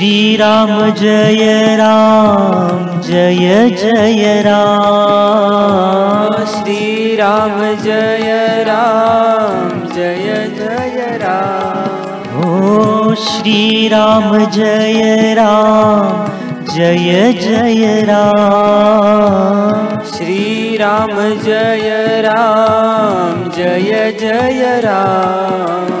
श्रीराम जय राम जय जय राम। श्रीराम जय राम जय जय राम। ओ श्रीराम जय राम जय जय राम। श्रीराम जय राम जय जय राम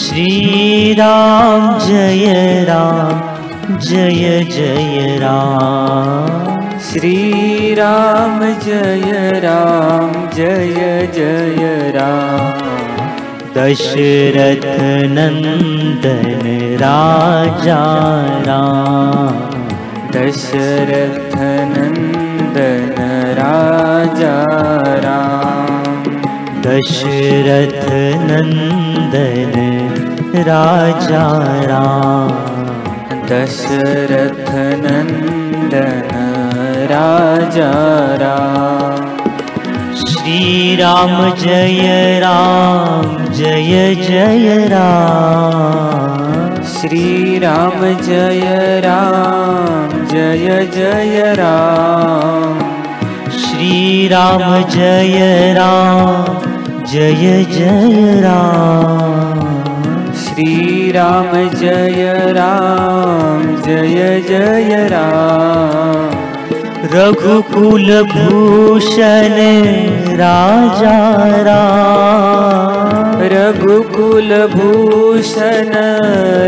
श्रीराम जय राम जय जय राम। श्रीराम जय राम जय जय राम। दशरथ नन्दन राजा राम। दशरथ नन्दन राजा दशरथ नन्दन राजा राम। दशरथ नन्दन राजा राम। श्रीराम जय राम जय जय राम। श्रीराम जय राम जय जय राम। श्रीराम जय राम जय जय राम। श्रीराम जय राम जय जय राम। रघुकुल भूषण राजा राम। रघुकुल भूषण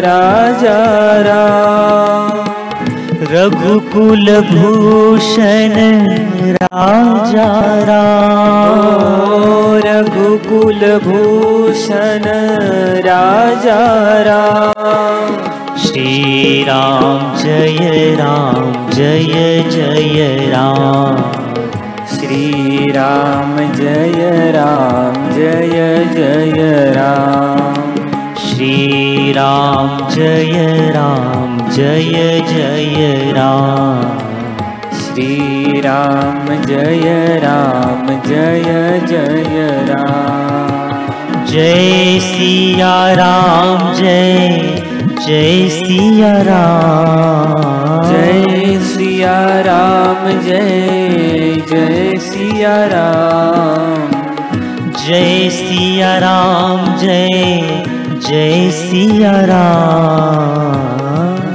राजा राम। रघुकुल भूषण राजा राम ओ रघुकुल भूषण राजा राम। श्रीराम जय राम जय जय राम। श्रीराम जय राम जय जय राम। श्रीराम जय राम जय जय राम श्रीराम जय राम जय जय राम। जय सिया राम जय जय सिया राम। जय सिया राम जय जय सिया राम। जय सिया राम जय जय सिया राम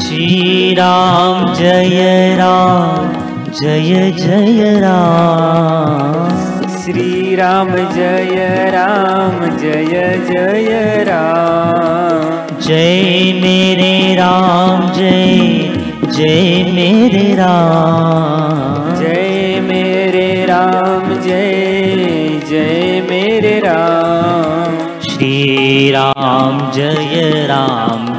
श्री राम जय राम जय जय राम। श्री राम जय राम जय जय राम। जय मेरे राम जय जय मेरे राम। जय मेरे राम जय जय मेरे राम। श्री राम जय राम